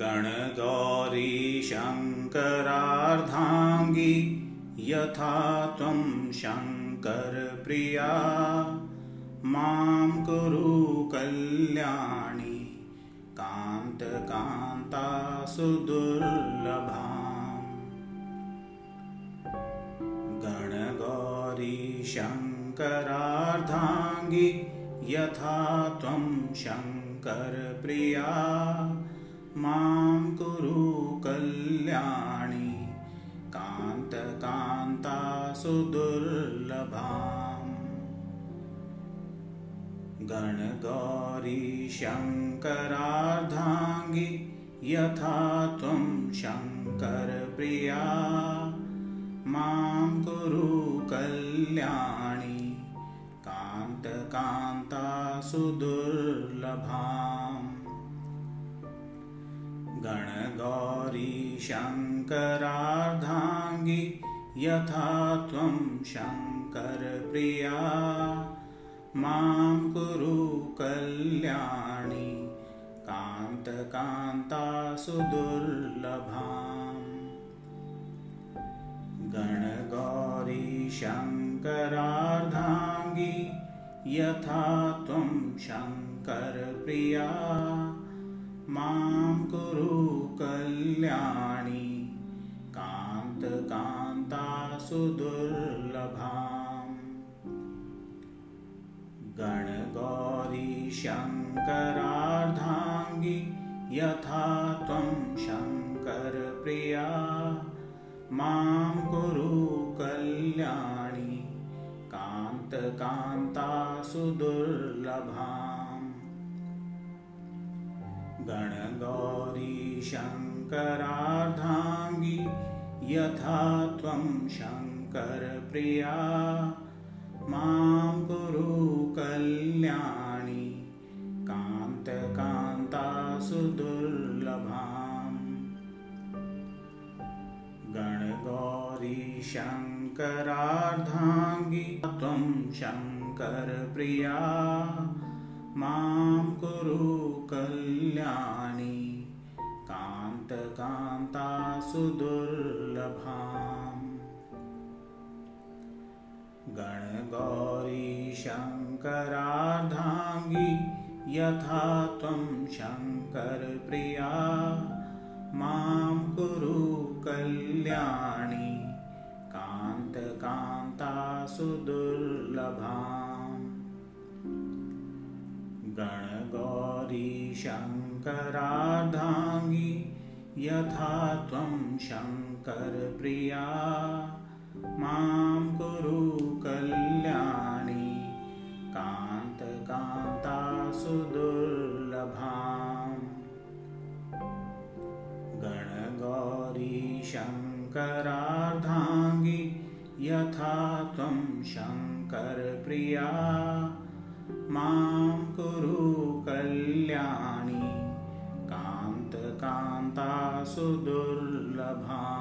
गणगौरी शङ्करार्धाङ्गी यथा त्वं शङ्करप्रिया। मां कुरु कल्याणि कान्तकान्ता सुदुर्लभा गणगौरी शङ्करार्धाङ्गी यथा त्वं शङ्करप्रिया मां कुरु कल्याणि कान्तकान्ता सुदुर्लभाम्। गणगौरी शङ्करार्धाङ्गी यथा त्वं शङ्करप्रिया मां कुरु कल्याणि कान्तकान्ता सुदुर्लभाम् गणगौरी शङ्करार्धाङ्गी यथा त्वं शङ्करप्रिया। मां कुरु कल्याणि कान्तकान्ता सुदुर्लभाम् गणगौरी शङ्करार्धाङ्गी यथा त्वं शङ्करप्रिया मां कुरु कल्याणि कान्तकान्ता सुदुर्लभाम् गणगौरी शङ्करार्धाङ्गी यथा त्वं शङ्करप्रिया मां कुरु कल्याणि कान्तकान्ता सुदुर्लभाम् गणगौरी शङ्करार्धाङ्गी यथा त्वं शङ्करप्रिया। मां कुरु कल्याणि कान्तकान्ता सुदुर्लभाम् गणगौरी शङ्करार्धाङ्गी त्वं शङ्करप्रिया। मां कुरु कल्याणि सुदुर्लभाम् गणगौरी शङ्करार्धाङ्गी यथा त्वं शङ्करप्रिया। मां कुरु कल्याणि। कान्तकान्ता सुदुर्लभाम् गणगौरी शङ्करार्धाङ्गी यथा त्वं शङ्करप्रिया। मां कुरु कल्याणि कान्तकान्ता सुदुर्लभाम् गणगौरी शङ्करार्धाङ्गी यथा त्वं शङ्करप्रिया मां कुरु कल्याणि कान्तकान्ता सुदुर्लभा